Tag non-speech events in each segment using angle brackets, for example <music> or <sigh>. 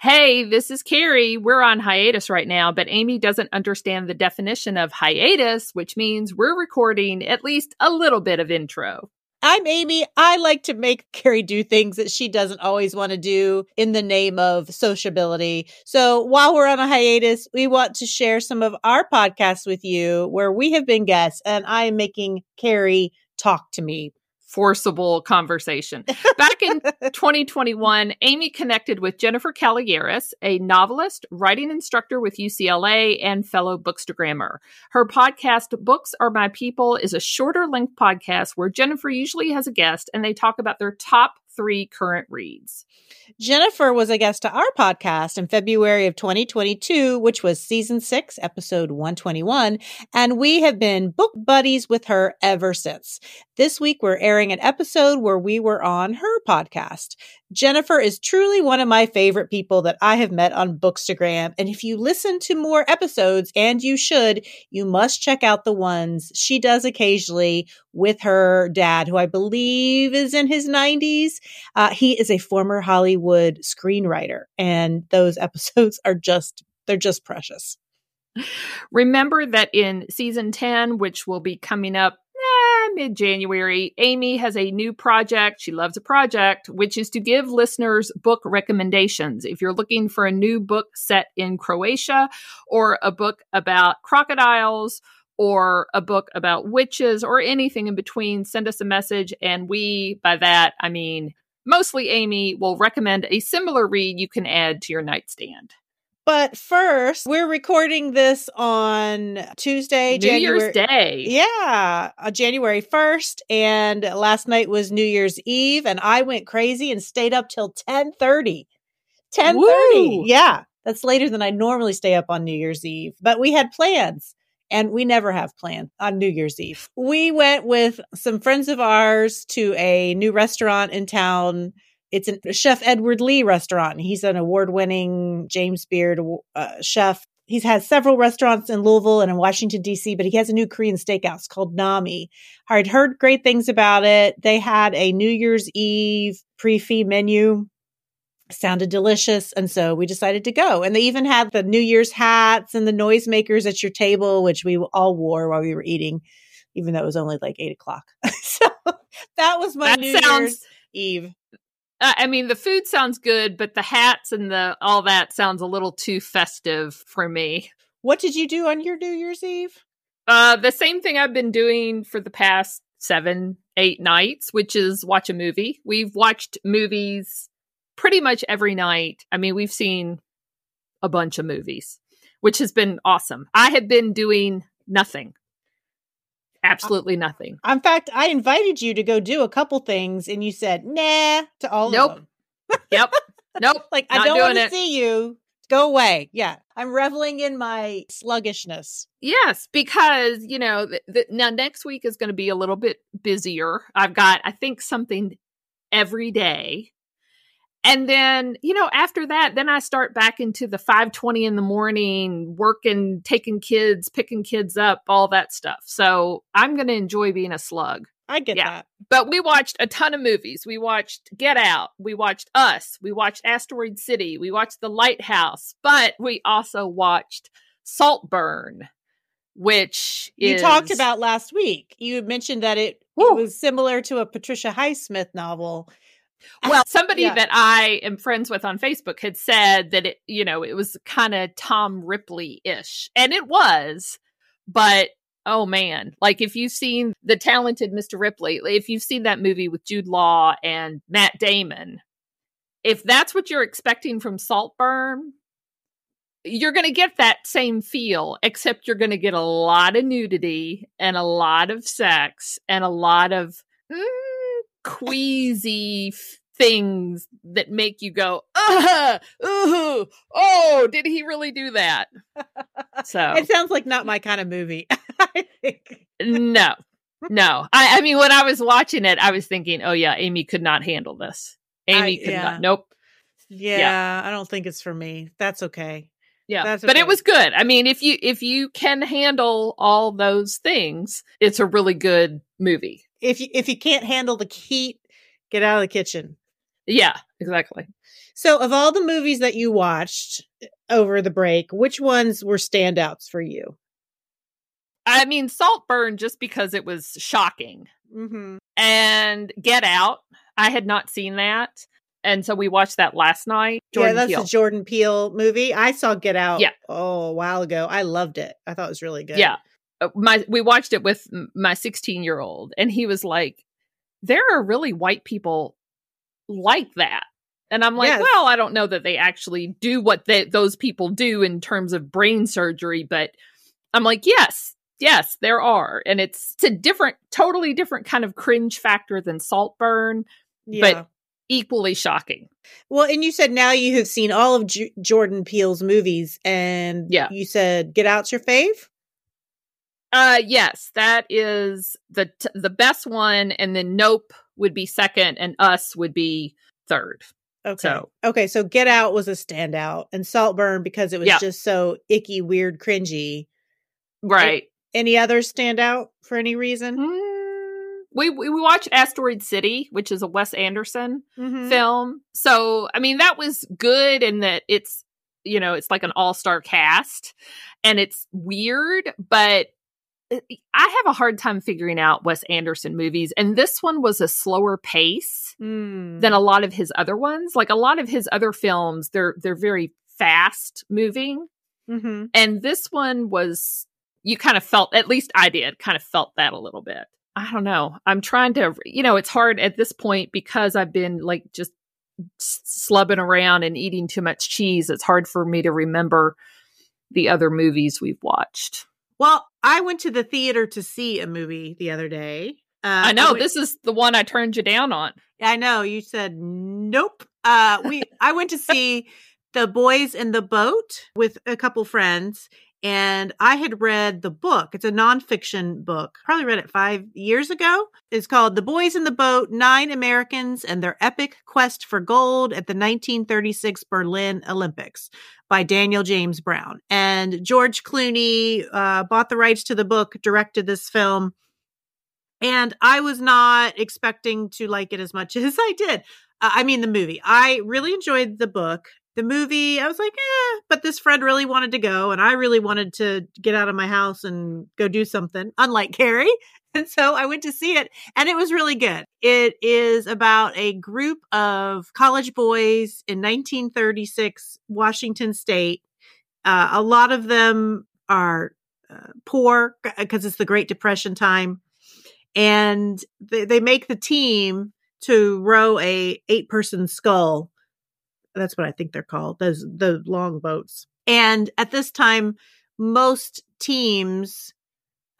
Hey, this is Carrie. We're on hiatus right now, but Amy doesn't understand the definition of hiatus, which means we're recording at least a little bit of intro. I'm Amy. I like to make Carrie do things that she doesn't always want to do in the name of sociability. So while we're on a hiatus, we want to share some of our podcasts with you where we have been guests and I am making Carrie talk to me forcible conversation. Back in <laughs> 2021, Amy connected with Jennifer Caloyeras, a novelist, writing instructor with UCLA, and fellow bookstagrammer. Her podcast, Books Are My People, is a shorter length podcast where Jennifer usually has a guest and they talk about their top three current reads. Jennifer was a guest to our podcast in February of 2022, which was season six, episode 121. And we have been book buddies with her ever since. This week, we're airing an episode where we were on her podcast. Jennifer is truly one of my favorite people that I have met on Bookstagram. And if you listen to more episodes, and you should, you must check out the ones she does occasionally with her dad, who I believe is in his 90s. Uh, he is a former Hollywood screenwriter, and those <laughs> episodes are just, they're just precious. Remember that in season 10, which will be coming up mid January, Amy has a new project. She loves a project, which is to give listeners book recommendations. If you're looking for a new book set in Croatia, or a book about crocodiles, or a book about witches, or anything in between, send us a message. And we, by that, I mean, mostly Amy, will recommend a similar read you can add to your nightstand. But first, we're recording this on Tuesday, New January- Year's Day. Yeah, uh, January 1st and last night was New Year's Eve and I went crazy and stayed up till 10:30. 10:30. Woo! Yeah, that's later than I normally stay up on New Year's Eve, but we had plans. And we never have plans on New Year's Eve. <laughs> We went with some friends of ours to a new restaurant in town it's a chef Edward Lee restaurant. He's an award winning James Beard uh, chef. He's had several restaurants in Louisville and in Washington, D.C., but he has a new Korean steakhouse called Nami. I'd heard great things about it. They had a New Year's Eve prix fixe menu. Sounded delicious. And so we decided to go. And they even had the New Year's hats and the noisemakers at your table, which we all wore while we were eating, even though it was only like eight o'clock. <laughs> so that was my That New sounds- Year's Eve. Uh, I mean, the food sounds good, but the hats and the all that sounds a little too festive for me. What did you do on your New Year's Eve? Uh, the same thing I've been doing for the past seven, eight nights, which is watch a movie. We've watched movies pretty much every night. I mean, we've seen a bunch of movies, which has been awesome. I have been doing nothing. Absolutely nothing. In fact, I invited you to go do a couple things and you said, nah, to all Nope. of them. Nope. <laughs> Yep. Nope. <laughs> Like, I don't want to see you. Go away. Yeah. I'm reveling in my sluggishness. Yes, because you know now next week is going to be a little bit busier. I've got I think something every day. And then, you know, after that, then I start back into the 520 in the morning, working, taking kids, picking kids up, all that stuff. So I'm going to enjoy being a slug. I get Yeah. that. But we watched a ton of movies. We watched Get Out. We watched Us. We watched Asteroid City. We watched The Lighthouse. But we also watched Saltburn, which You is talked about last week. You mentioned that it, it was similar to a Patricia Highsmith novel. Well somebody Yeah. that i am friends with on facebook had said that it you know it was kind of tom ripley-ish and it was but oh man like if you've seen the talented mr ripley if you've seen that movie with jude law and matt damon if that's what you're expecting from saltburn you're going to get that same feel except you're going to get a lot of nudity and a lot of sex and a lot of mm, queasy things that make you go, uh, ooh, oh, did he really do that? <laughs> So It sounds like not my kind of movie. <laughs> I think. no, no. I, I mean, when I was watching it, I was thinking, oh yeah, Amy could not handle this. Amy I- could yeah. not. Nope. Yeah, I don't think it's for me. That's okay. Yeah, That's but okay. it was good. I mean, if you if you can handle all those things, it's a really good movie. If you if you can't handle the heat, get out of the kitchen. Yeah, exactly. So, of all the movies that you watched over the break, which ones were standouts for you? I mean, Saltburn just because it was shocking. Mm-hmm. And Get Out, I had not seen that. And so we watched that last night. Jordan yeah, that's Peele. a Jordan Peele movie. I saw Get Out yeah. oh, a while ago. I loved it. I thought it was really good. Yeah. Uh, my we watched it with my 16 year old and he was like there are really white people like that. And i'm like yes. well i don't know that they actually do what they, those people do in terms of brain surgery but i'm like yes yes there are. And it's, it's a different totally different kind of cringe factor than saltburn yeah. but equally shocking. Well and you said now you have seen all of J- jordan peele's movies and yeah. you said get out's your fave uh yes, that is the t- the best one and then Nope would be second and Us would be third. Okay. So, okay, so Get Out was a standout and Saltburn because it was yeah. just so icky, weird, cringy. Right. Any others stand out for any reason? Mm, we, we watched Asteroid City, which is a Wes Anderson mm-hmm. film. So, I mean, that was good in that it's, you know, it's like an all-star cast and it's weird, but I have a hard time figuring out Wes Anderson movies, and this one was a slower pace mm. than a lot of his other ones. Like a lot of his other films, they're they're very fast moving, mm-hmm. and this one was you kind of felt at least I did kind of felt that a little bit. I don't know. I'm trying to, you know, it's hard at this point because I've been like just slubbing around and eating too much cheese. It's hard for me to remember the other movies we've watched. Well, I went to the theater to see a movie the other day. Uh, I know I went, this is the one I turned you down on. I know you said nope. Uh, we I went to see the boys in the boat with a couple friends, and I had read the book. It's a nonfiction book. Probably read it five years ago. It's called The Boys in the Boat Nine Americans and Their Epic Quest for Gold at the 1936 Berlin Olympics by Daniel James Brown. And George Clooney uh, bought the rights to the book, directed this film. And I was not expecting to like it as much <laughs> as I did. I mean, the movie. I really enjoyed the book the movie, I was like, eh, but this friend really wanted to go, and I really wanted to get out of my house and go do something, unlike <laughs> Carrie. And so I went to see it, and it was really good. It is about a group of college boys in 1936 Washington State. Uh, a lot of them are uh, poor because it's the Great Depression time, and they, they make the team to row a eight person scull that's what I think they're called. Those the long boats. And at this time, most teams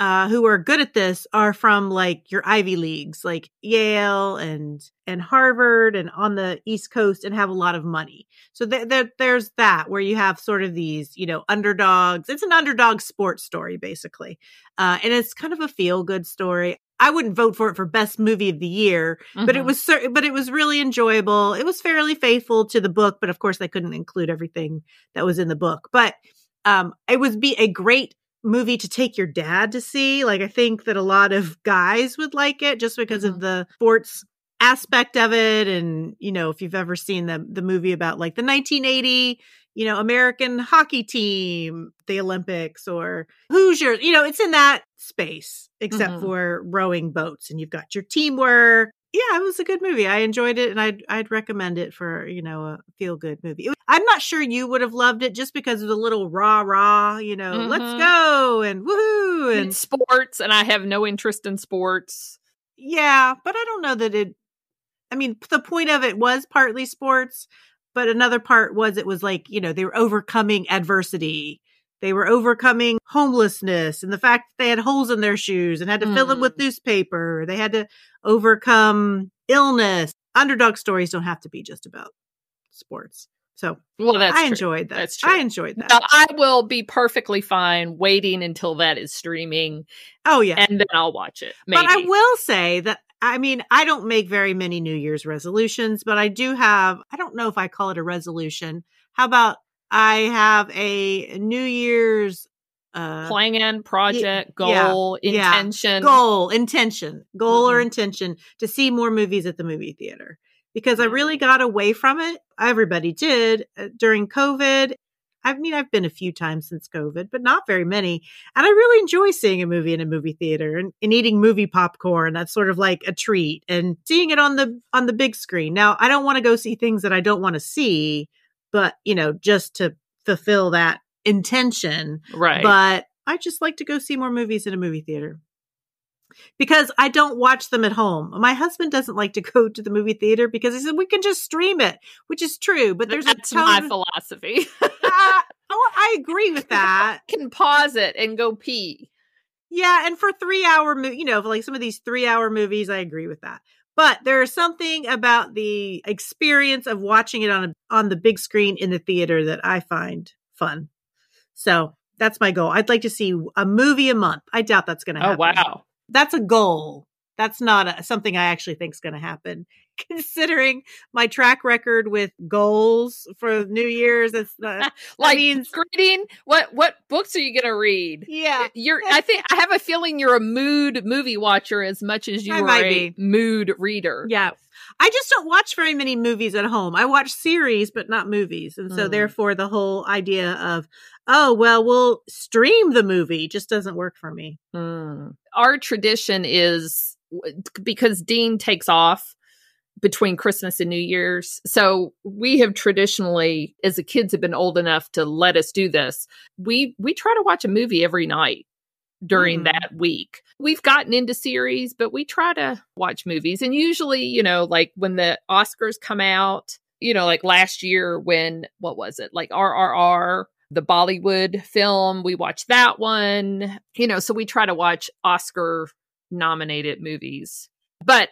uh, who are good at this are from like your Ivy leagues, like Yale and and Harvard, and on the East Coast, and have a lot of money. So th- th- there's that where you have sort of these, you know, underdogs. It's an underdog sports story basically, uh, and it's kind of a feel good story. I wouldn't vote for it for best movie of the year, mm-hmm. but it mm-hmm. was but it was really enjoyable. It was fairly faithful to the book, but of course they couldn't include everything that was in the book. But um, it would be a great movie to take your dad to see. Like I think that a lot of guys would like it just because mm-hmm. of the sports aspect of it and you know if you've ever seen the the movie about like the 1980 you know American hockey team the Olympics or Hoosiers you know it's in that space except mm-hmm. for rowing boats and you've got your teamwork yeah, it was a good movie. I enjoyed it, and I'd I'd recommend it for you know a feel good movie. I'm not sure you would have loved it just because of the little rah rah, you know, mm-hmm. let's go and woohoo and it's sports, and I have no interest in sports. Yeah, but I don't know that it. I mean, the point of it was partly sports, but another part was it was like you know they were overcoming adversity they were overcoming homelessness and the fact that they had holes in their shoes and had to mm. fill them with mm. newspaper. They had to overcome illness. Underdog stories don't have to be just about sports. So well, that's I true. enjoyed that. That's true. I enjoyed that. Now, I will be perfectly fine waiting until that is streaming. Oh yeah, and then I'll watch it. Maybe. But I will say that I mean I don't make very many New Year's resolutions, but I do have. I don't know if I call it a resolution. How about I have a New Year's uh plan, project, goal, yeah, intention. Yeah. Goal, intention, goal mm-hmm. or intention to see more movies at the movie theater because I really got away from it. Everybody did uh, during COVID. I mean, I've been a few times since COVID, but not very many. And I really enjoy seeing a movie in a movie theater and, and, eating movie popcorn. That's sort of like a treat and seeing it on the, on the big screen. Now, I don't want to go see things that I don't want to see, but you know, just to fulfill that intention. Right. But I just like to go see more movies in a movie theater because I don't watch them at home. My husband doesn't like to <laughs> go to the movie theater because he said we can just stream it, which is true. But there's That's a ton my of- philosophy. uh, <laughs> oh, I agree with that. <laughs> can pause it and go pee. Yeah, and for three hour, mo- you know, like some of these three hour movies, I agree with that. But there is something about the experience of watching it on a, on the big screen in the theater that I find fun. So that's my goal. I'd like to see a movie a month. I doubt that's going to Oh happen. wow. That's a goal. That's not a, something I actually think is going to happen. <laughs> Considering my track record with goals for New Year's, it's not, <laughs> Like means- reading. What what books are you gonna read? yeah. You're I <laughs> think I have a feeling you're a mood movie watcher as much as you I are a be. mood reader. Yeah. I just don't watch very many movies at home. I watch series, but not movies. And so, Hmm. therefore, the whole idea of, oh, well, we'll stream the movie just doesn't work for me. Mm. Our tradition is because Dean takes off between Christmas and New Year's. So we have traditionally, as the kids have been old enough to let us do this, we we try to watch a movie every night during Mm. that week. We've gotten into series, but we try to watch movies. And usually, you know, like when the Oscars come out, you know, like last year when what was it? Like RRR the Bollywood film. We watch that one. You know, so we try to watch Oscar nominated movies, but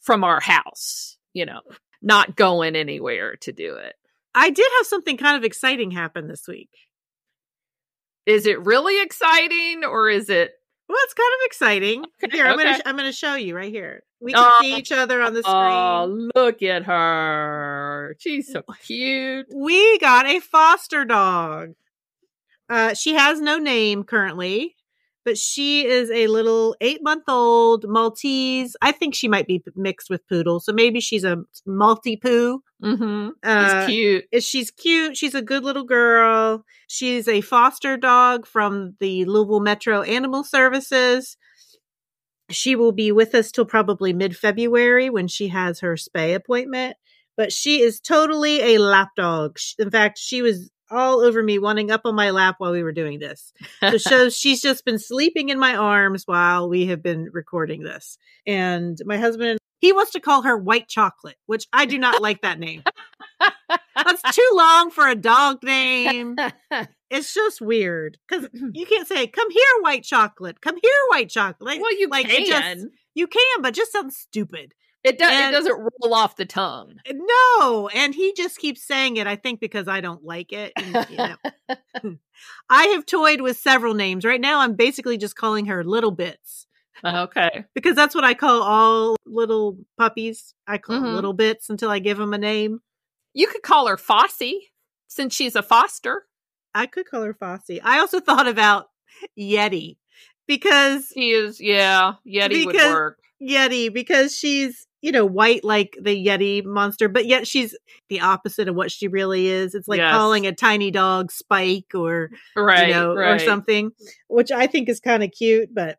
from our house, you know, not going anywhere to do it. I did have something kind of exciting happen this week. Is it really exciting or is it Well, it's kind of exciting. Okay, here, I'm okay. gonna I'm gonna show you right here. We can Oh. see each other on the screen. Oh, look at her. She's so cute. we got a foster dog. Uh, she has no name currently, but she is a little eight month old Maltese. I think she might be mixed with poodle, so maybe she's a Maltipoo. Mm-hmm. Uh, She's cute. She's cute. She's a good little girl. She's a foster dog from the Louisville Metro Animal Services. She will be with us till probably mid February when she has her spay appointment. But she is totally a lap dog. In fact, she was all over me, wanting up on my lap while we were doing this. So <laughs> shows she's just been sleeping in my arms while we have been recording this. And my husband, he wants to call her white chocolate, which I do not like that name. That's too long for a dog name. <laughs> It's just weird because <clears throat> you can't say, "Come here, white chocolate." Come here, white chocolate. Like, well, you like, can. Just, you can, but just sounds stupid. It, does, and- it doesn't roll off the tongue. Eh, no, and he just keeps saying it. I think because I don't like it. and, you know. <laughs> Hmm. I have toyed with several names. Right now, I'm basically just calling her Little Bits uh, Okay. because that's what I call all little puppies. I call them Mhm. Little Bits until I give them a name. You could call her Fossy since she's a foster. I could call her Fossy. I also thought about Yeti because She is, yeah, Yeti would work. Yeti because she's you know white like the Yeti monster, but yet she's the opposite of what she really is. It's like Yes. calling a tiny dog Spike or Right, you know right. or something, which I think is kind of cute, but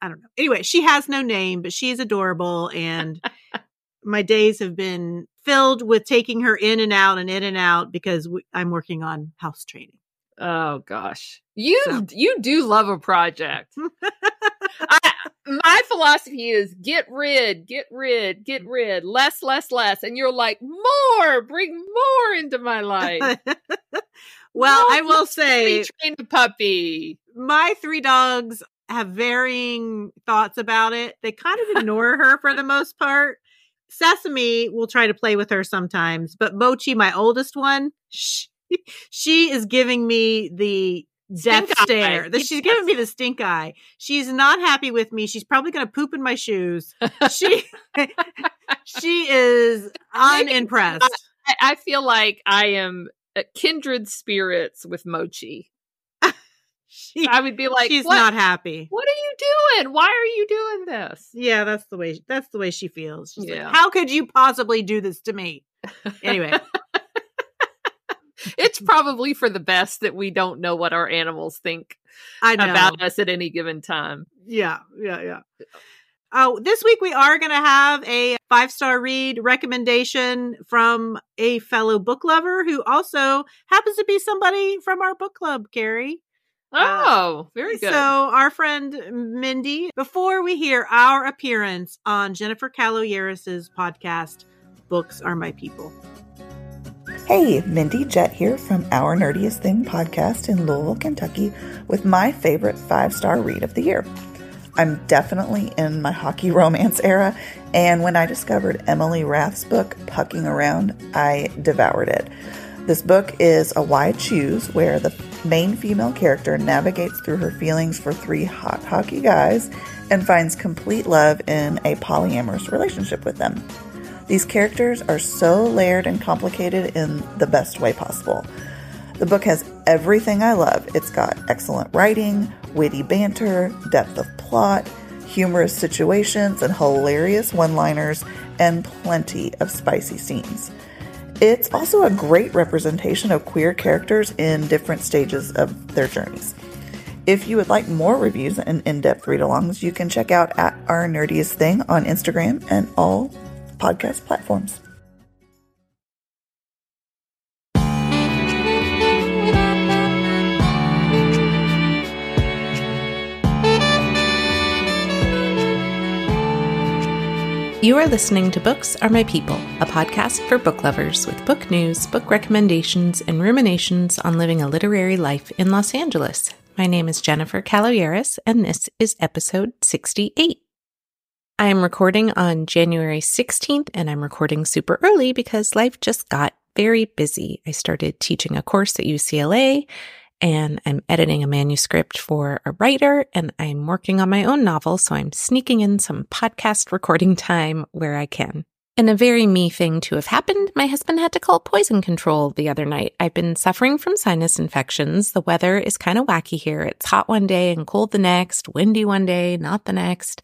I don't know. Anyway, she has no name, but she's adorable, and <laughs> my days have been filled with taking her in and out and in and out because we, I'm working on house training. Oh gosh, you So. you do love a project. <laughs> I, my philosophy is get rid, get rid, get rid, less, less, less, and you're like more, bring more into my life. <laughs> well, No, I will <laughs> say train a puppy. my three dogs have varying thoughts about it. They kind of ignore her for the most part. Sesame will try to play with her sometimes, but Mochi, my oldest one, she, <laughs> she is giving me the death Stink stare. She's giving me the stink eye. She's not happy with me. She's probably going to poop in my shoes. She <laughs> she is unimpressed. I, I feel like I am uh, kindred spirits with Mochi. <laughs> She, I would be like, she's what, not happy. What are you doing? Why are you doing this? Yeah, that's the way. That's the way she feels. She's Yeah. like, how could you possibly do this to me? Anyway, <laughs> It's probably for the best that we don't know what our animals think I know. about us at any given time. Yeah, yeah, yeah. Oh, this week we are going to have a five star read recommendation from a fellow book lover who also happens to be somebody from our book club, Carrie. Uh, oh, very good. So, our friend Mindy, before we hear our appearance on Jennifer Caloyeras's podcast, Books Are My People. Hey, Mindy Jett here from Our Nerdiest Thing podcast in Louisville, Kentucky, with my favorite five star read of the year. I'm definitely in my hockey <laughs> romance era, and when I discovered Emily Rath's book, Pucking Around, I devoured it. This book is a why choose where the main female character navigates through her feelings for three hot hockey guys and finds complete love in a polyamorous relationship with them. These characters are so layered and complicated in the best way possible. The book has everything I love. It's got excellent writing, witty banter, depth of plot, humorous situations, and hilarious one liners, and plenty of spicy scenes. It's also a great representation of queer characters in different stages of their journeys. If you would like more reviews and in depth read alongs, you can check out at Our Nerdiest Thing on Instagram and all podcast platforms. You are listening to Books Are My People, a podcast for book lovers with book news, book recommendations, and ruminations on living a literary life in Los Angeles. My name is Jennifer Caloyeras, and this is episode 68. I am recording on January 16th, and I'm recording super early because life just got very busy. I started teaching a course at UCLA, and I'm editing a manuscript for a writer, and I'm working on my own novel, so I'm sneaking in some podcast recording time where I can. And a very me thing to have happened, my husband had to call poison control the other night. I've been suffering from sinus infections. The weather is kind of wacky here. It's hot one day and cold the next, windy one day, not the next.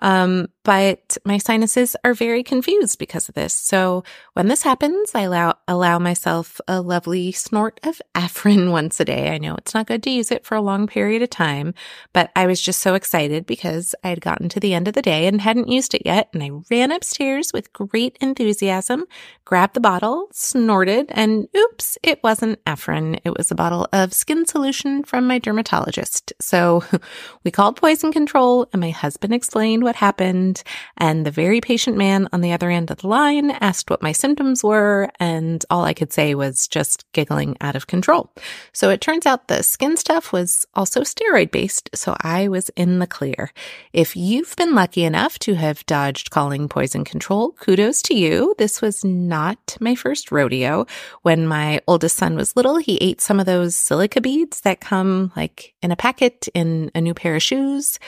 Um, but my sinuses are very confused because of this. So when this happens, I allow, allow myself a lovely snort of <laughs> Afrin once a day. I know it's not good to use it for a long period of time, but I was just so excited because I had gotten to the end of the day and hadn't used it yet. And I ran upstairs with great enthusiasm, grabbed the bottle, snorted, and oops, it wasn't Afrin. It was a bottle of skin solution from my dermatologist. So <laughs> we called poison control and my husband explained what happened. And the very patient man on the other end of the line asked what my symptoms were. And all I could say was just giggling out of control. So it turns out the skin stuff was also steroid based. So I was in the clear. If you've been lucky enough to have dodged calling poison control, kudos to you. This was not my first rodeo. When my oldest son was little, he ate some of those silica beads that come like in a packet in a new pair of shoes.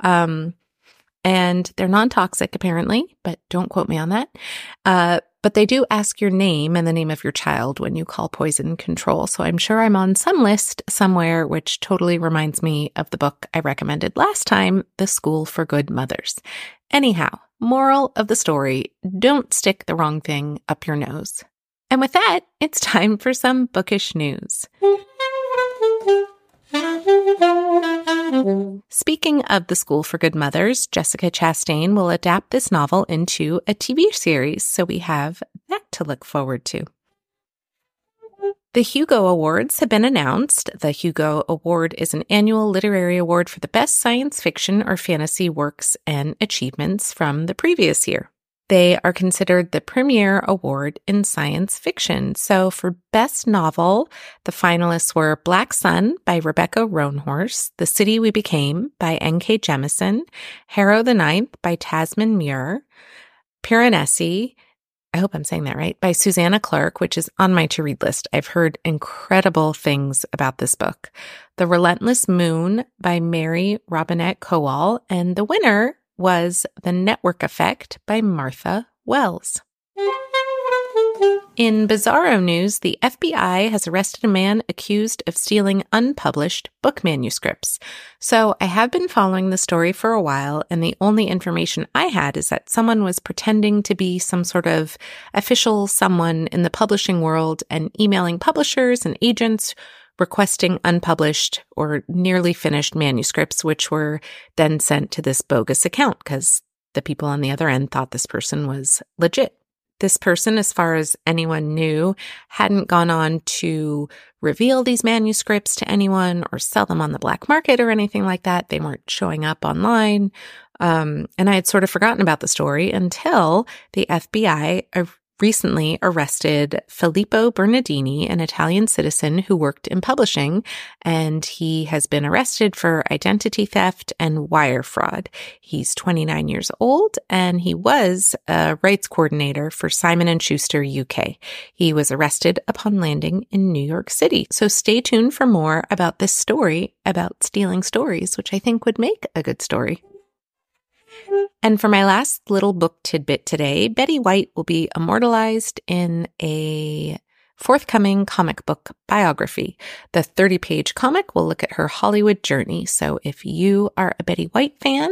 Um, and they're non toxic apparently, but don't quote me on that. Uh, but they do ask your name and the name of your child when you call poison control. So I'm sure I'm on some list somewhere, which totally reminds me of the book I recommended last time, The School for Good Mothers. Anyhow, moral of the story don't stick the wrong thing up your nose. And with that, it's time for some bookish news. Speaking of the School for Good Mothers, Jessica Chastain will adapt this novel into a TV series, so we have that to look forward to. The Hugo Awards have been announced. The Hugo Award is an annual literary award for the best science fiction or fantasy works and achievements from the previous year. They are considered the premier award in science fiction. So for best novel, the finalists were Black Sun by Rebecca Roanhorse, The City We Became by N.K. Jemisin, Harrow the Ninth by Tamsyn Muir, Piranesi, I hope I'm saying that right, by Susanna Clarke, which is on my to read list. I've heard incredible things about this book. The Relentless Moon by Mary Robinette Kowal, and the winner was The Network Effect by Martha Wells. In bizarro news, the FBI has arrested a man accused of stealing unpublished book manuscripts. So I have been following the story for a while, and the only information I had is that someone was pretending to be some sort of official someone in the publishing world and emailing publishers and agents requesting unpublished or nearly finished manuscripts, which were then sent to this bogus account because the people on the other end thought this person was legit. This person, as far as anyone knew, hadn't gone on to reveal these manuscripts to anyone or sell them on the black market or anything like that. They weren't showing up online. Um, and I had sort of forgotten about the story until the FBI recently arrested Filippo Bernardini, an Italian citizen who worked in publishing, and he has been arrested for identity theft and wire fraud. He's 29 years old and he was a rights coordinator for Simon and Schuster UK. He was arrested upon landing in New York City. So stay tuned for more about this story about stealing stories, which I think would make a good story. And for my last little book tidbit today, Betty White will be immortalized in a forthcoming comic book biography. The 30 page comic will look at her Hollywood journey. So if you are a Betty White fan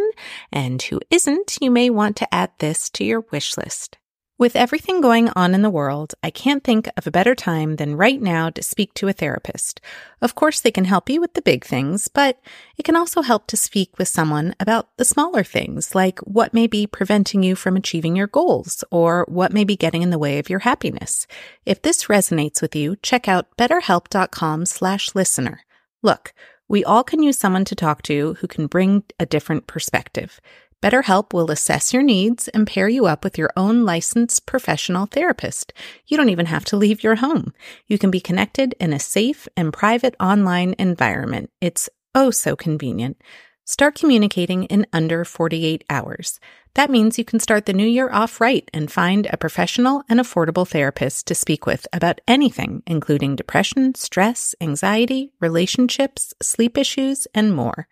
and who isn't, you may want to add this to your wish list. With everything going on in the world, I can't think of a better time than right now to speak to a therapist. Of course, they can help you with the big things, but it can also help to speak with someone about the smaller things, like what may be preventing you from achieving your goals or what may be getting in the way of your happiness. If this resonates with you, check out betterhelp.com slash listener. Look, we all can use someone to talk to who can bring a different perspective. BetterHelp will assess your needs and pair you up with your own licensed professional therapist. You don't even have to leave your home. You can be connected in a safe and private online environment. It's oh so convenient. Start communicating in under 48 hours. That means you can start the new year off right and find a professional and affordable therapist to speak with about anything, including depression, stress, anxiety, relationships, sleep issues, and more.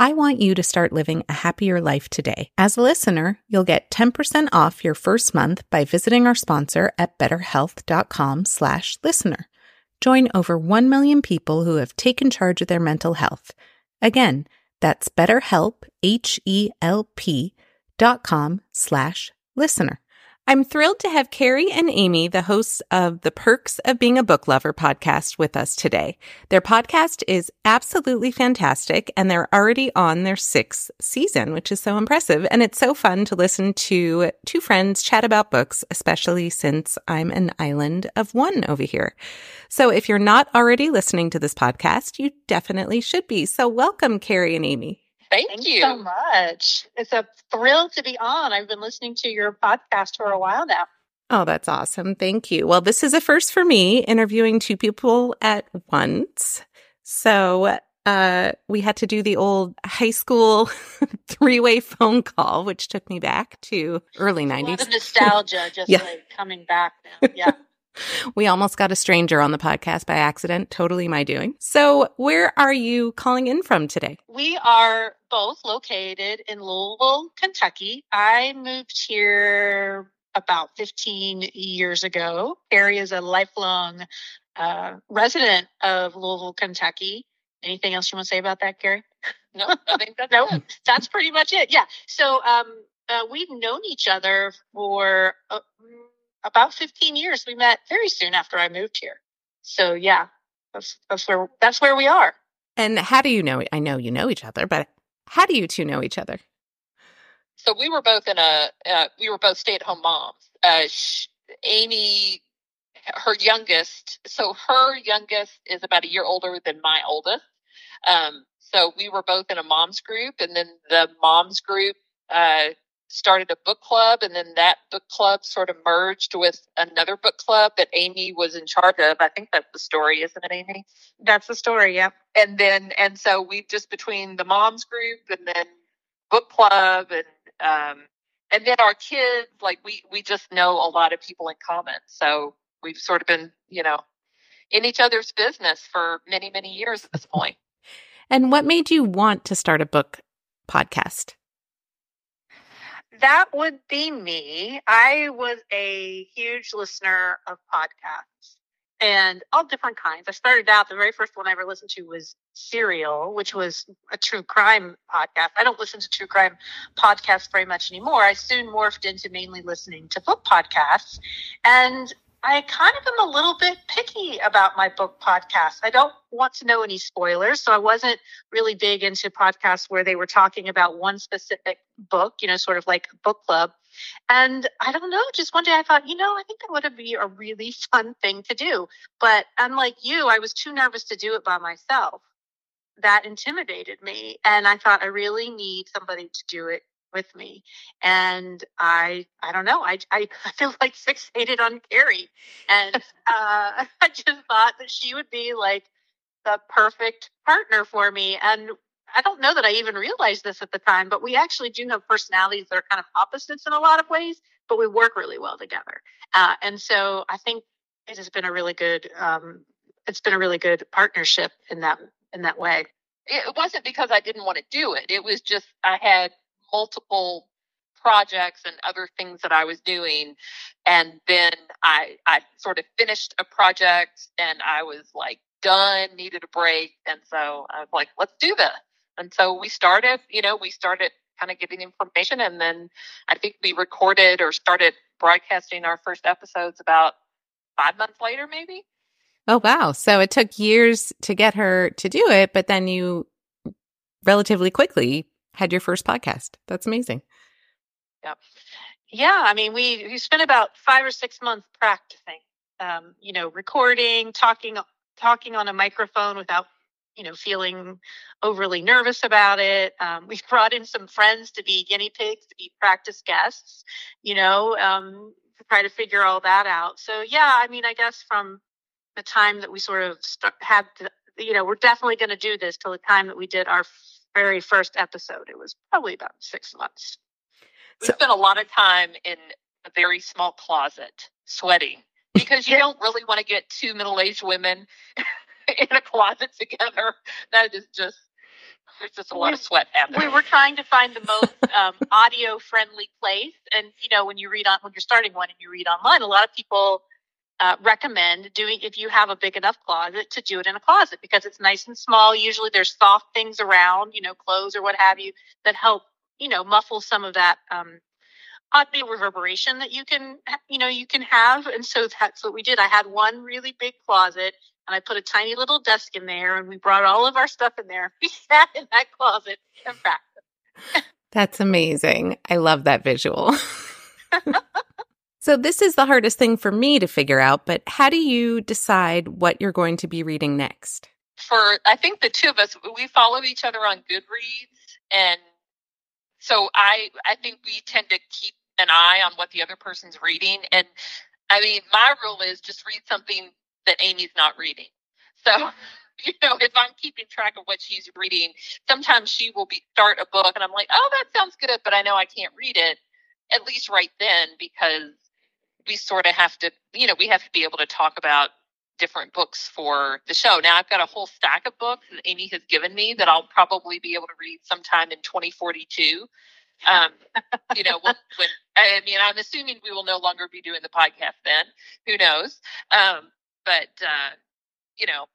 I want you to start living a happier life today. As a listener, you'll get 10% off your first month by visiting our sponsor at betterhelp.com slash listener. Join over 1 million people who have taken charge of their mental health. Again, that's betterhelp, H-E-L-P dot com slash listener. I'm thrilled to have Carrie and Amy, the hosts of the Perks of Being a Book Lover podcast, with us today. Their podcast is absolutely fantastic, and they're already on their sixth season, which is so impressive. And it's so fun to listen to two friends chat about books, especially since I'm an island of one over here. So if you're not already listening to this podcast, you definitely should be. So welcome, Carrie and Amy. Thank, Thank you. so much. It's a thrill to be on. I've been listening to your podcast for a while now. Oh, that's awesome. Thank you. Well, this is a first for me interviewing two people at once. So, uh, we had to do the old high school <laughs> three way phone call, which took me back to early A lot 90s. of nostalgia <laughs> just Yeah. like coming back now. Yeah. <laughs> We almost got a stranger on the podcast by accident. Totally my doing. So, where are you calling in from today? we are both located in Louisville, Kentucky. I moved here about 15 years ago. Carrie is a lifelong uh, resident of Louisville, Kentucky. Anything else you want to say about that, Carrie? No, I <laughs> think that's no, it. That's pretty much it. Yeah. So um, uh, we've known each other for uh, about 15 years. We met very soon after I moved here. So yeah, that's that's where that's where we are. And how do you know? I know you know each other, but how do you two know each other? So we were both in a uh, we were both stay at home moms. Uh, sh- Amy, her youngest, so her youngest is about a year older than my oldest. Um, so we were both in a moms group, and then the moms group uh, started a book club, and then that book club sort of merged with another book club that Amy was in charge of. I think that's the story, isn't it, Amy? That's the story. Yep. and then and so we just between the moms group and then book club and um and then our kids like we we just know a lot of people in common so we've sort of been you know in each other's business for many many years at this point. point <laughs> And what made you want to start a book podcast? That would be me. I was a huge listener of podcasts and all different kinds. I started out, the very first one I ever listened to was Serial, which was a true crime podcast. I don't listen to true crime podcasts very much anymore. I soon morphed into mainly listening to book podcasts. And I kind of am a little bit picky about my book podcast. I don't want to know any spoilers. So I wasn't really big into podcasts where they were talking about one specific book, you know, sort of like a book club. And I don't know, just one day I thought, you know, I think that would be a really <laughs> fun thing to do. But unlike you, I was too nervous to do it by myself. That intimidated me. And I thought, I really need somebody to do it with me. And I, I don't know, I, <laughs> I, feel like fixated on Carrie. And uh, <laughs> I just thought that she would be like the perfect partner for me. And I don't know that I even realized this at the time, but we actually do have personalities that are kind of opposites in a lot of ways, but we work really well together. Uh, and so I think it has been a really good, um, it's been a really good partnership in that in that way. It wasn't because I didn't want to do it. It was just I had multiple projects and other things that I was doing. And then I, I sort of finished a project and I was like done, needed a break. And so I was like, let's do this. And so we started, you know, we started kind of getting information. And then I think we recorded or started broadcasting our first episodes about five months later, maybe. Oh, wow. So it took years to get her to do it, but then you relatively quickly had your first podcast. That's amazing. Yep. Yeah, I mean, we we spent about five or six months practicing. Um, you know, recording, talking, talking on a microphone without, you know, feeling overly nervous about it. Um, <laughs> we brought in some friends to be guinea pigs, to be practice guests. You know, um, to try to figure all that out. So yeah, I mean, I guess from the time that we sort of st- had, to, you know, we're definitely going to do this till the time that we did our very first episode. It was probably about six months. We so, spent a lot of time in a very small closet sweating because you don't really want to get two middle aged women <laughs> in a closet together. That is just there's just a lot we, of sweat happening. We were trying to find the most um, audio friendly place, and you know when you read on when you're starting one and you read online, a lot of people uh, recommend doing if you have a big enough closet to do it in a closet because it's nice and small. Usually there's soft things around, you know, clothes or what have you that help, you know, muffle some of that um, audio reverberation that you can, you know, you can have. And so that's what we did. I had one really big closet and I put a tiny little desk in there and we brought all of our stuff in there. <laughs> We sat in that closet and practiced. That's amazing. I love that visual. <laughs> So, this is the hardest thing for me to figure out, but how do you decide what you're going to be reading next? For, I think the two of us, we follow each other on Goodreads. And so I, I think we tend to keep an eye on what the other person's reading. And I mean, my rule is just read something that Amy's not reading. <laughs> So, you know, if I'm keeping track of what she's reading, sometimes she will be start a book and I'm like, oh, that sounds good, but I know I can't read it at least right then because we sort of have to, you know, we have to be able to talk about different books for the show. Now I've got a whole stack of books that Amy has given me that I'll probably be able to read sometime in 2042. Um, you know, when, when, I mean, I'm assuming we will no longer be doing the podcast then. Who knows? Um, but uh, you know,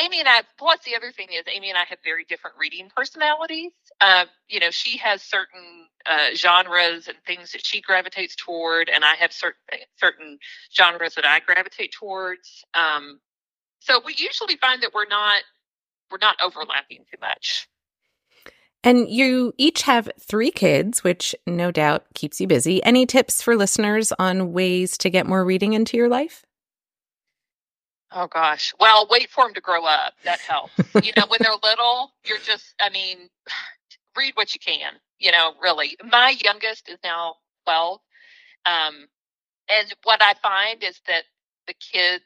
Amy and I, plus the other thing is Amy and I have very different reading personalities. Uh, you know, she has certain uh, genres and things that she gravitates toward, and I have certain certain genres that I gravitate towards. Um, so we usually find that we're not we're not overlapping too much. And you each have three kids, which no doubt keeps you busy. Any tips for listeners on ways to get more reading into your life? Oh gosh. Well, wait for them to grow up. That helps. you know, when they're <laughs> little, you're just, I mean, <sighs> read what you can, you know, really. My youngest is now 12. Um, and what I find is that the kids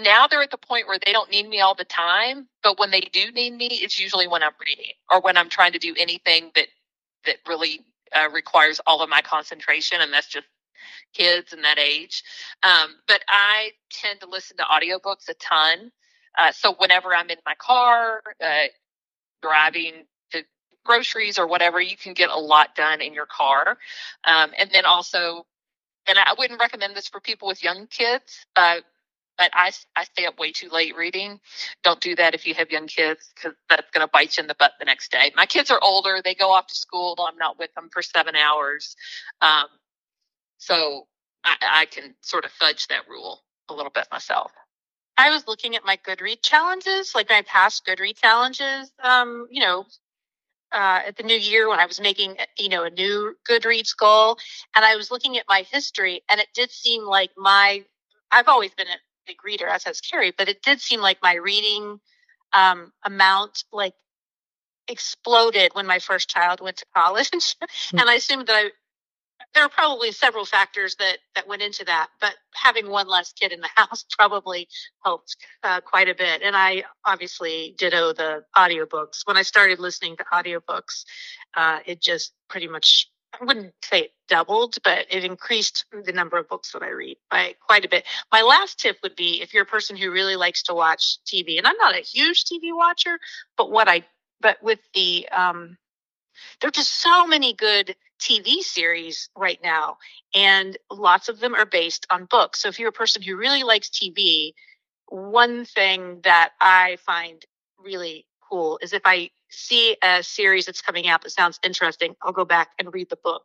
now they're at the point where they don't need me all the time, but when they do need me, it's usually when I'm reading or when I'm trying to do anything that that really uh, requires all of my concentration, and that's just kids in that age. Um, but I tend to listen to audiobooks a ton. Uh, so whenever I'm in my car, uh, driving to groceries or whatever, you can get a lot done in your car. Um, and then also, and I wouldn't recommend this for people with young kids, uh, but I, I stay up way too late reading. Don't do that if you have young kids because that's going to bite you in the butt the next day. My kids are older; they go off to school. I'm not with them for seven hours, um, so I, I can sort of fudge that rule a little bit myself. I was looking at my Goodread challenges, like my past Goodread challenges. Um, you know, uh, at the new year when I was making, you know, a new Goodreads goal, and I was looking at my history, and it did seem like my I've always been a big reader, as has Carrie, but it did seem like my reading um, amount like exploded when my first child went to college, <laughs> and I assumed that I there are probably several factors that that went into that, but having one less kid in the <laughs> house probably helped uh, quite a bit. And I obviously ditto the audiobooks. When I started listening to audiobooks, uh, it just pretty much I wouldn't say it doubled, but it increased the number of books that I read by quite a bit. My last tip would be if you're a person who really likes to watch TV, and I'm not a huge TV watcher, but what I but with the um, there are just so many good TV series right now, and lots of them are based on books. So if you're a person who really likes TV, one thing that I find really cool is if I see a series that's coming out that sounds interesting, I'll go back and read the book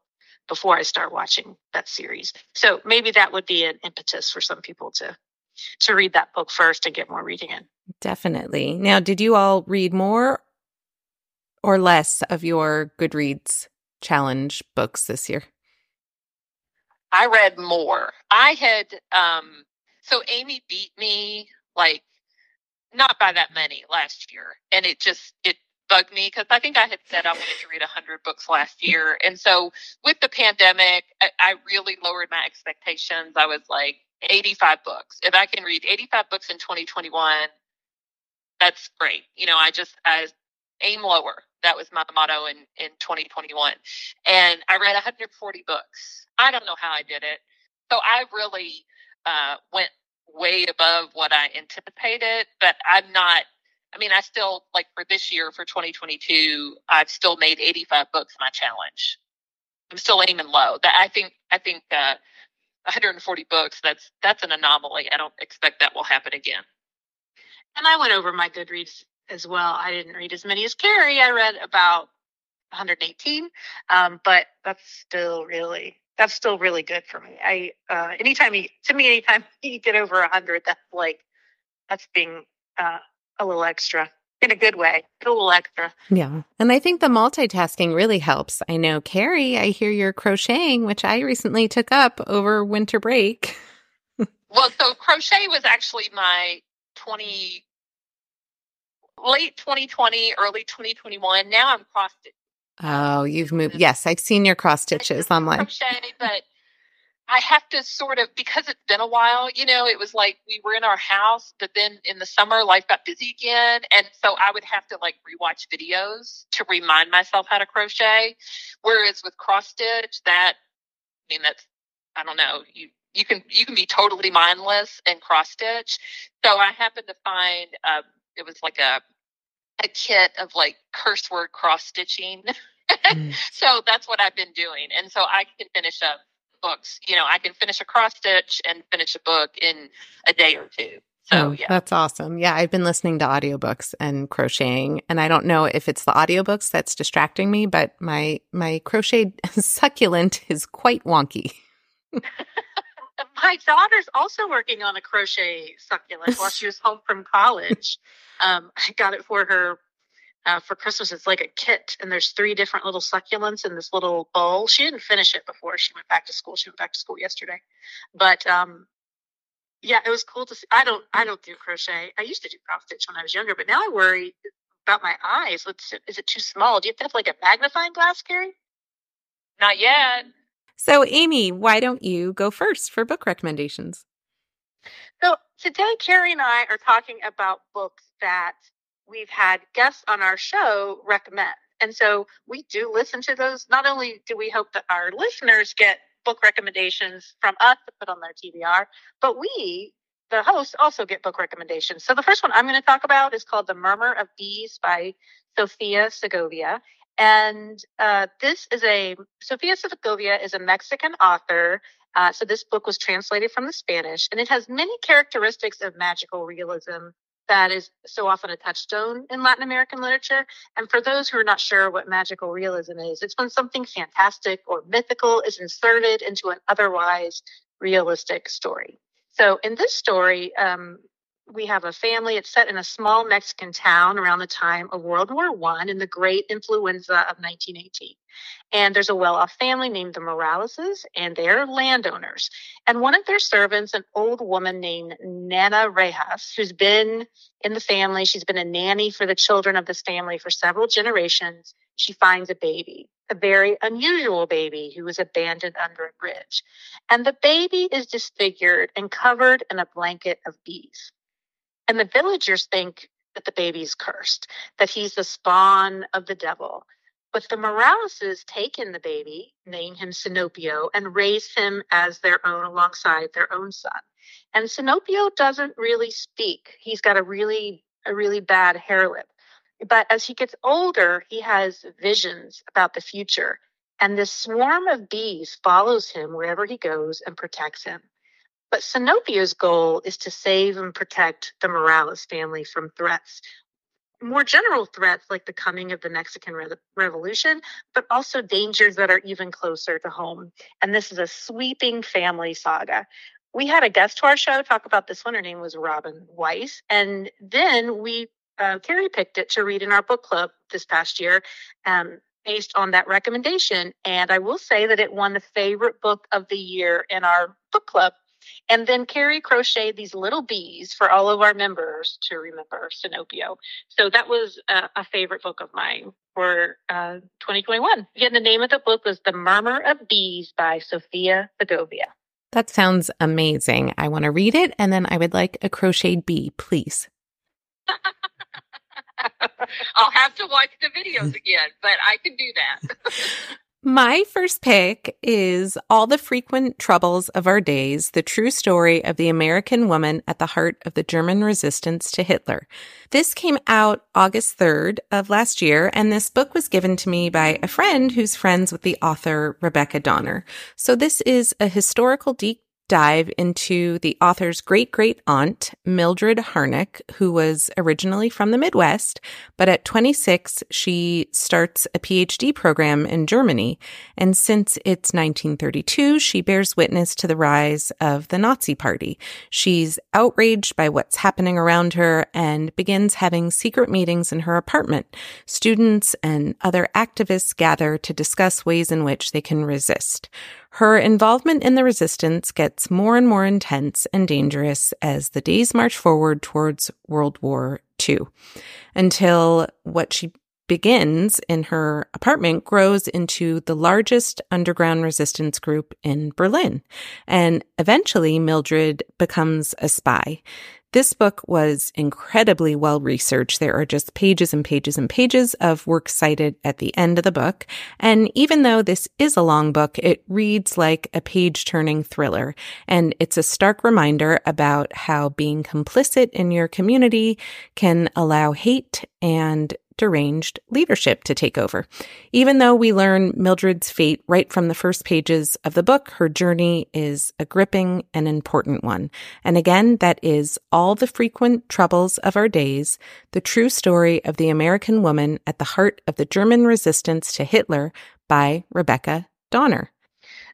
before I start watching that series. So maybe that would be an impetus for some people to to read that book first and get more reading in. Definitely. Now, did you all read more or less of your Goodreads challenge books this year? I read more. I had um so Amy beat me like not by that many last year and it just it bugged me because I think I had said I wanted to read 100 books last year. And so with the pandemic, I, I really lowered my expectations. I was like 85 books. If I can read 85 books in 2021, that's great. You know, I just I aim lower. That was my motto in, in 2021. And I read 140 books. I don't know how I did it. So I really uh, went way above what I anticipated, but I'm not, I mean, I still, like for this year, for 2022, I've still made 85 books my challenge. I'm still aiming low. That I think, I think, uh, 140 books, that's, that's an anomaly. I don't expect that will happen again. And I went over my Goodreads as well. I didn't read as many as Carrie. I read about 118, um, but that's still really that's still really good for me. I uh, anytime you to me anytime <laughs> you get over 100, that's like that's being uh, a little extra in a good way, a little extra. Yeah. And I think the multitasking really helps. I know, Carrie, I hear you're crocheting, which I recently took up over winter break. <laughs> well, so crochet was actually my 20 late 2020, early 2021. Now I'm cross stitching. Oh, you've moved. Yes, I've seen your cross stitches online. Crochet, but I have to sort of because it's been a while. You know, it was like we were in our house, but then in the summer life got busy again, and so I would have to like rewatch videos to remind myself how to crochet. Whereas with cross stitch, that I mean, that's I don't know you you can you can be totally mindless and cross stitch. So I happened to find uh, it was like a a kit of like curse word cross stitching. <laughs> mm. So that's what I've been doing. And so I can finish up books. You know, I can finish a cross stitch and finish a book in a day or two. So, oh, yeah. That's awesome. Yeah, I've been listening to audiobooks and crocheting, and I don't know if it's the audiobooks that's distracting me, but my my crochet <laughs> succulent is quite wonky. <laughs> my daughter's also working on a crochet succulent while she was <laughs> home from college. Um, I got it for her uh, for Christmas. It's like a kit, and there's three different little succulents in this little bowl. She didn't finish it before she went back to school. She went back to school yesterday, but um, yeah, it was cool to see. I don't, I don't do crochet. I used to do cross stitch when I was younger, but now I worry about my eyes. What's is it too small? Do you have to have like a magnifying glass, Carrie? Not yet. So, Amy, why don't you go first for book recommendations? So, today, Carrie and I are talking about books that we've had guests on our show recommend. And so we do listen to those. Not only do we hope that our listeners get book recommendations from us to put on their TBR, but we, the hosts, also get book recommendations. So the first one I'm going to talk about is called The Murmur of Bees by Sofia Segovia. And uh, this is a, Sofia Segovia is a Mexican author. Uh, so this book was translated from the Spanish and it has many characteristics of magical realism that is so often a touchstone in Latin American literature. And for those who are not sure what magical realism is, it's when something fantastic or mythical is inserted into an otherwise realistic story. So in this story, um, we have a family. It's set in a small Mexican town around the time of World War One and the Great Influenza of 1918. And there's a well-off family named the Moraleses, and they're landowners. And one of their servants, an old woman named Nana Rejas, who's been in the family, she's been a nanny for the children of this family for several generations. She finds a baby, a very unusual baby who was abandoned under a bridge. And the baby is disfigured and covered in a blanket of bees. And the villagers think that the baby's cursed, that he's the spawn of the devil. But the Moraleses take in the baby, name him Sinopio, and raise him as their own alongside their own son. And Sinopio doesn't really speak. He's got a really a really bad hare lip. But as he gets older, he has visions about the future. And this swarm of bees follows him wherever he goes and protects him. But Sinopio's goal is to save and protect the Morales family from threats, more general threats like the coming of the Mexican Re- Revolution, but also dangers that are even closer to home. And this is a sweeping family saga. We had a guest to our show to talk about this one. Her name was Robin Weiss. And then we uh, Carrie picked it to read in our book club this past year. Um, based on that recommendation. And I will say that it won the favorite book of the year in our book club. And then Carrie crocheted these little bees for all of our members to remember Sinopio. So that was a, a favorite book of mine for uh, 2021. Again, the name of the book was The Murmur of Bees by Sofia Segovia. That sounds amazing. I want to read it and then I would like a crocheted bee, please. <laughs> I'll have to watch the videos again, but I can do that. <laughs> My first pick is All the Frequent Troubles of Our Days, the true story of the American woman at the heart of the German resistance to Hitler. This came out August 3rd of last year, and this book was given to me by a friend who's friends with the author Rebecca Donner. So this is a historical deep dive into the author's great great aunt, Mildred Harnack, who was originally from the Midwest, but at 26, she starts a PhD program in Germany. And since it's 1932, she bears witness to the rise of the Nazi Party. She's outraged by what's happening around her and begins having secret meetings in her apartment. Students and other activists gather to discuss ways in which they can resist. Her involvement in the resistance gets more and more intense and dangerous as the days march forward towards World War II until what she begins in her apartment grows into the largest underground resistance group in Berlin. And eventually Mildred becomes a spy. This book was incredibly well researched. There are just pages and pages and pages of works cited at the end of the book. And even though this is a long book, it reads like a page turning thriller. And it's a stark reminder about how being complicit in your community can allow hate and deranged leadership to take over. Even though we learn Mildred's fate right from the first pages of the book, her journey is a gripping and important one. And again, that is All the Frequent Troubles of Our Days, the true story of the American woman at the heart of the German resistance to Hitler by Rebecca Donner.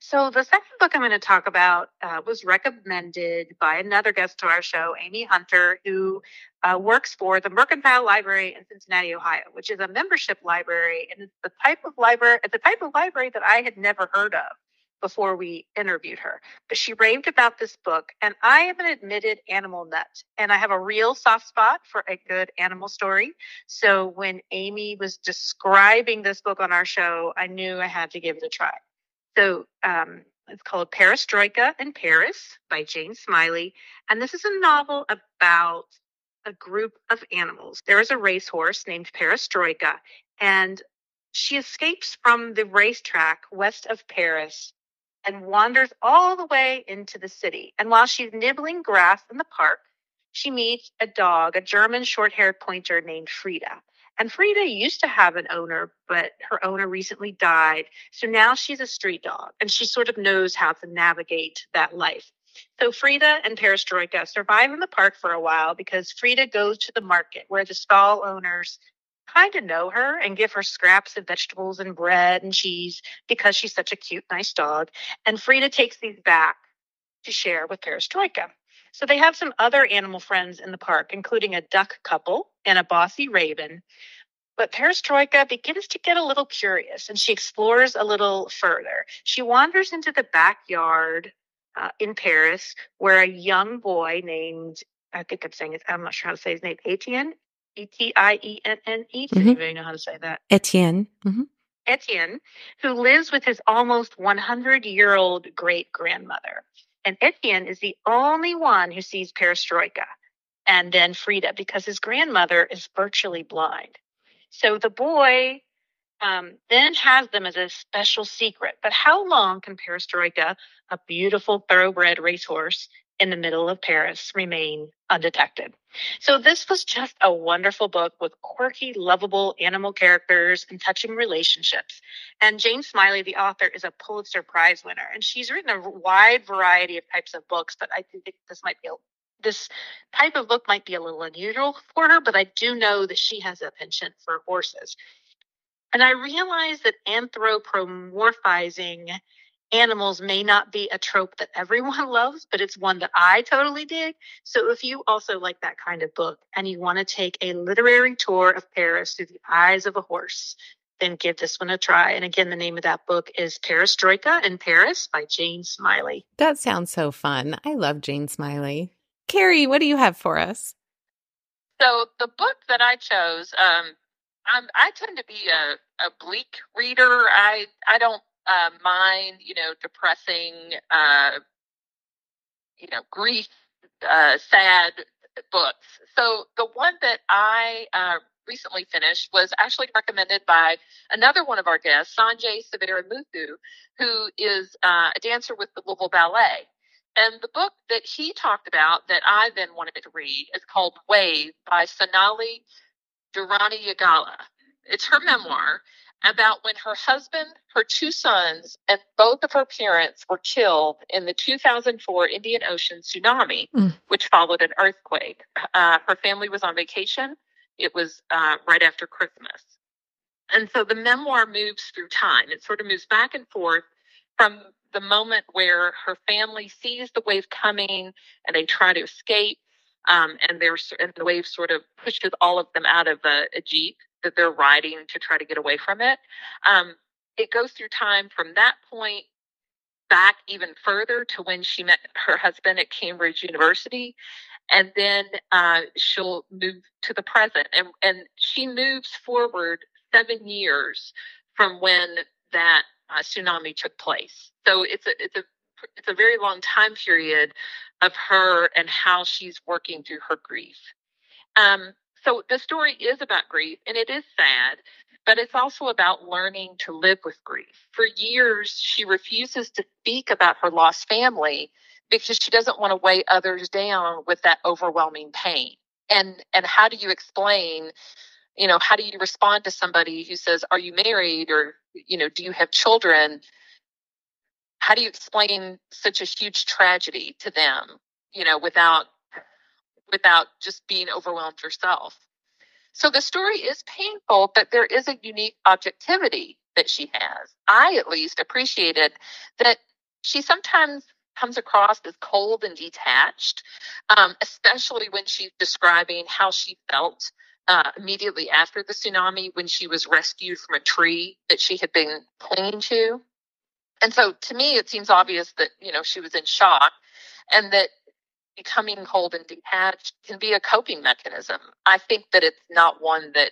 So the second book I'm going to talk about uh, was recommended by another guest to our show, Amy Hunter, who uh, works for the Mercantile Library in Cincinnati, Ohio, which is a membership library, and it's the type of library, the type of library that I had never heard of before we interviewed her. But she raved about this book, and I am an admitted animal nut, and I have a real soft spot for a good animal story. So when Amy was describing this book on our show, I knew I had to give it a try. So um, it's called Perestroika in Paris by Jane Smiley. And this is a novel about a group of animals. There is a racehorse named Perestroika, and she escapes from the racetrack west of Paris and wanders all the way into the city. And while she's nibbling grass in the park, she meets a dog, a German short haired pointer named Frida. And Frida used to have an owner, but her owner recently died. So now she's a street dog and she sort of knows how to navigate that life. So Frida and Perestroika survive in the park for a while because Frida goes to the market where the stall owners kind of know her and give her scraps of vegetables and bread and cheese because she's such a cute, nice dog. And Frida takes these back to share with Perestroika. So they have some other animal friends in the park, including a duck couple and a bossy raven. But Perestroika begins to get a little curious and she explores a little further. She wanders into the backyard uh, in Paris where a young boy named, I think I'm saying it, I'm not sure how to say his name, Etienne, E T I E N N E. Does Mhm. anybody know how to say that? Etienne. hmm Etienne, who lives with his almost 100 year old great grandmother. And Etienne is the only one who sees Perestroika and then Frida because his grandmother is virtually blind. So the boy um, then has them as a special secret. But how long can Perestroika, a beautiful thoroughbred racehorse in the middle of Paris, remain undetected? So this was just a wonderful book with quirky, lovable animal characters and touching relationships. And Jane Smiley, the author, is a Pulitzer Prize winner, and she's written a wide variety of types of books. But I think this might be a, this type of book might be a little unusual for her. But I do know that she has a penchant for horses. And I realize that anthropomorphizing animals may not be a trope that everyone <laughs> loves, but it's one that I totally dig. So if you also like that kind of book and you want to take a literary tour of Paris through the eyes of a horse, then give this one a try. And again, the name of that book is Perestroika in Paris by Jane Smiley. That sounds so fun. I love Jane Smiley. Carrie, what do you have for us? So the book that I chose, um, I'm, I tend to be a, a bleak reader. I I don't uh, mind, you know, depressing, uh, you know, grief, uh, sad books. So the one that I uh, recently finished was actually recommended by another one of our guests, Sanjay Sivaramuthu, who is uh, a dancer with the Louisville Ballet. And the book that he talked about that I then wanted to read is called Wave by Sonali Deraniyagala. It's her memoir about when her husband, her two sons, and both of her parents were killed in the 2004 Indian Ocean tsunami, Mm. which followed an earthquake. Uh, her family was on vacation. It was uh, right after Christmas. And so the memoir moves through time. It sort of moves back and forth from the moment where her family sees the wave coming and they try to escape. Um, and and the wave sort of pushes all of them out of a, a jeep that they're riding to try to get away from it. Um, it goes through time from that point back even further to when she met her husband at Cambridge University, and then uh, she'll move to the present, and and she moves forward seven years from when that uh, tsunami took place. So it's a it's a it's a very long time period of her and how she's working through her grief. Um, so the story is about grief and it is sad, but it's also about learning to live with grief. For years, she refuses to speak about her lost family because she doesn't want to weigh others down with that overwhelming pain. And and how do you explain, you know, how do you respond to somebody who says, "Are you married?" or you know, "Do you have children?" How do you explain such a huge tragedy to them, you know, without without just being overwhelmed yourself. So the story is painful, but there is a unique objectivity that she has. I, at least, appreciated that she sometimes comes across as cold and detached, um, especially when she's describing how she felt uh, immediately after the tsunami when she was rescued from a tree that she had been clinging to. And so to me, it seems obvious that, you know, she was in shock and that becoming cold and detached can be a coping mechanism. I think that it's not one that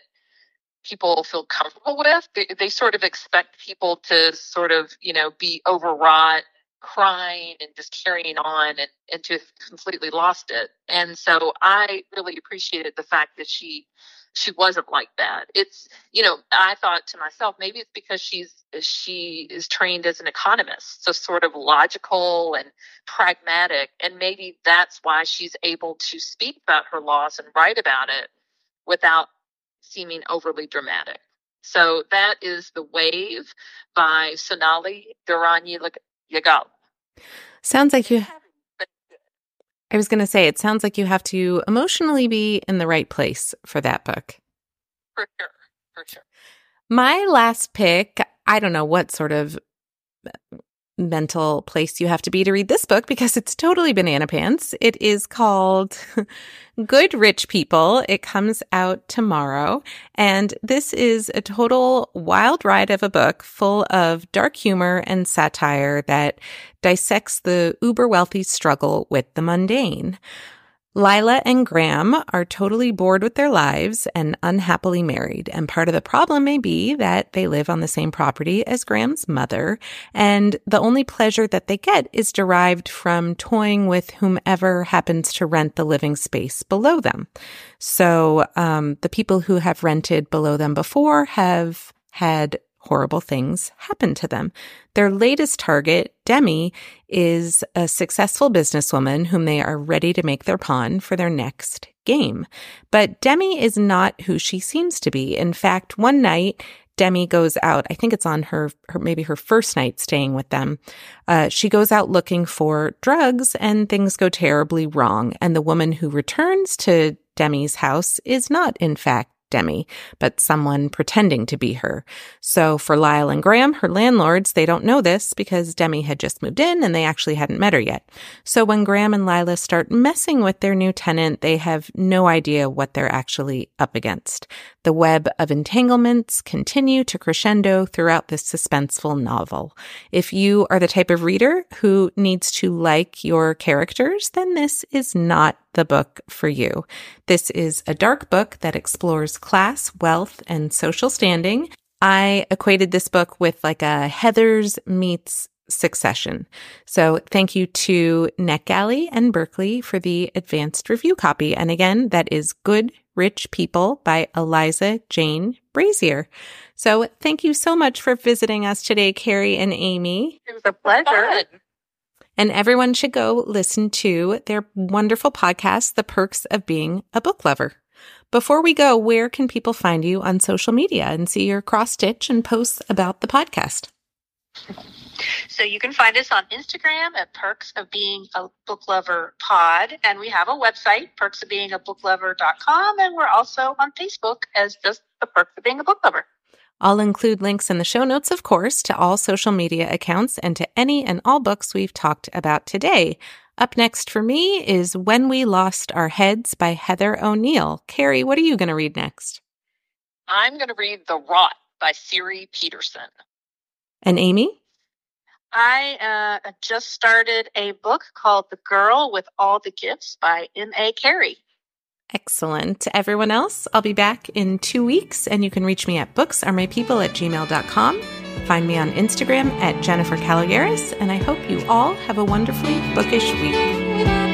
people feel comfortable with. They, they sort of expect people to sort of, you know, be overwrought, crying and just carrying on and, and to completely lost it. And so I really appreciated the fact that she she wasn't like that. It's you know, I thought to myself, maybe it's because she's she is trained as an economist, so sort of logical and pragmatic, and maybe that's why she's able to speak about her loss and write about it without seeming overly dramatic. So that is The Wave by Sonali Durrani Yagal. Sounds like you. I was going to say, it sounds like you have to emotionally be in the right place for that book. For sure. For sure. My last pick, I don't know what sort of mental place you have to be to read this book because it's totally banana pants. It is called <laughs> Good Rich People. It comes out tomorrow. And this is a total wild ride of a book full of dark humor and satire that dissects the uber wealthy struggle with the mundane. Lila and Graham are totally bored with their lives and unhappily married. And part of the problem may be that they live on the same property as Graham's mother. And the only pleasure that they get is derived from toying with whomever happens to rent the living space below them. So, um, the people who have rented below them before have had horrible things happen to them. Their latest target, Demi, is a successful businesswoman whom they are ready to make their pawn for their next game. But Demi is not who she seems to be. In fact, one night, Demi goes out. I think it's on her, her maybe her first night staying with them. Uh, she goes out looking for drugs and things go terribly wrong. And the woman who returns to Demi's house is not, in fact, Demi, but someone pretending to be her. So for Lyle and Graham, her landlords, they don't know this because Demi had just moved in and they actually hadn't met her yet. So when Graham and Lila start messing with their new tenant, they have no idea what they're actually up against. The web of entanglements continue to crescendo throughout this suspenseful novel. If you are the type of reader who needs to like your characters, then this is not the book for you. This is a dark book that explores class, wealth, and social standing. I equated this book with like a Heathers meets Succession. So thank you to NetGalley and Berkley for the advanced review copy. And again, that is Good Rich People by Eliza Jane Brazier. So thank you so much for visiting us today, Carrie and Amy. It was a pleasure. And everyone should go listen to their wonderful podcast, The Perks of Being a Book Lover. Before we go, where can people find you on social media and see your cross stitch and posts about the podcast? So you can find us on Instagram at Perks of Being a Book Lover Pod. And we have a website, perks of being a book perksofbeingabooklover.com. And we're also on Facebook as just the Perks of Being a Book Lover. I'll include links in the show notes, of course, to all social media accounts and to any and all books we've talked about today. Up next for me is When We Lost Our Heads by Heather O'Neill. Carrie, what are you going to read next? I'm going to read The Rot by Siri Peterson. And Amy? I uh, just started a book called The Girl with All the Gifts by M.A. Carey. Excellent. Everyone else, I'll be back in two weeks, and you can reach me at booksaremypeople at gmail.com. Find me on Instagram at Jennifer Caloyeras, and I hope you all have a wonderfully bookish week.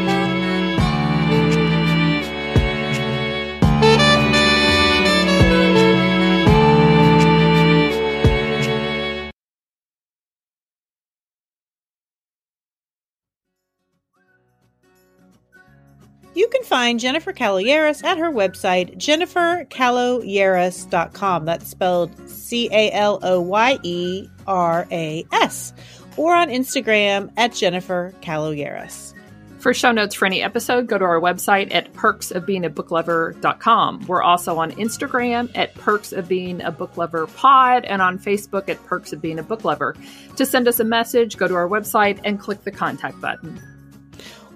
You can find Jennifer Caloyeras at her website, jennifercaloyeras.com. That's spelled C A L O Y E R A S, or on Instagram at Jennifer Caloyeras. For show notes for any episode, go to our website at perksofbeingabooklover.com. We're also on Instagram at Perks of Being a Book Lover Pod and on Facebook at Perks of Being a Book Lover. To send us a message, go to our website and click the contact button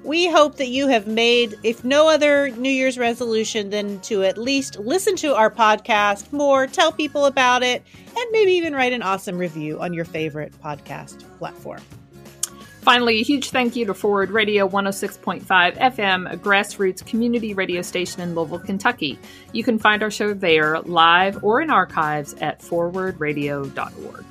we hope that you have made, if no other New Year's resolution, than to at least listen to our podcast more, tell people about it, and maybe even write an awesome review on your favorite podcast platform. Finally, a huge thank you to Forward Radio 106.5 FM, a grassroots community radio station in Louisville, Kentucky. You can find our show there live or in archives at forwardradio.org.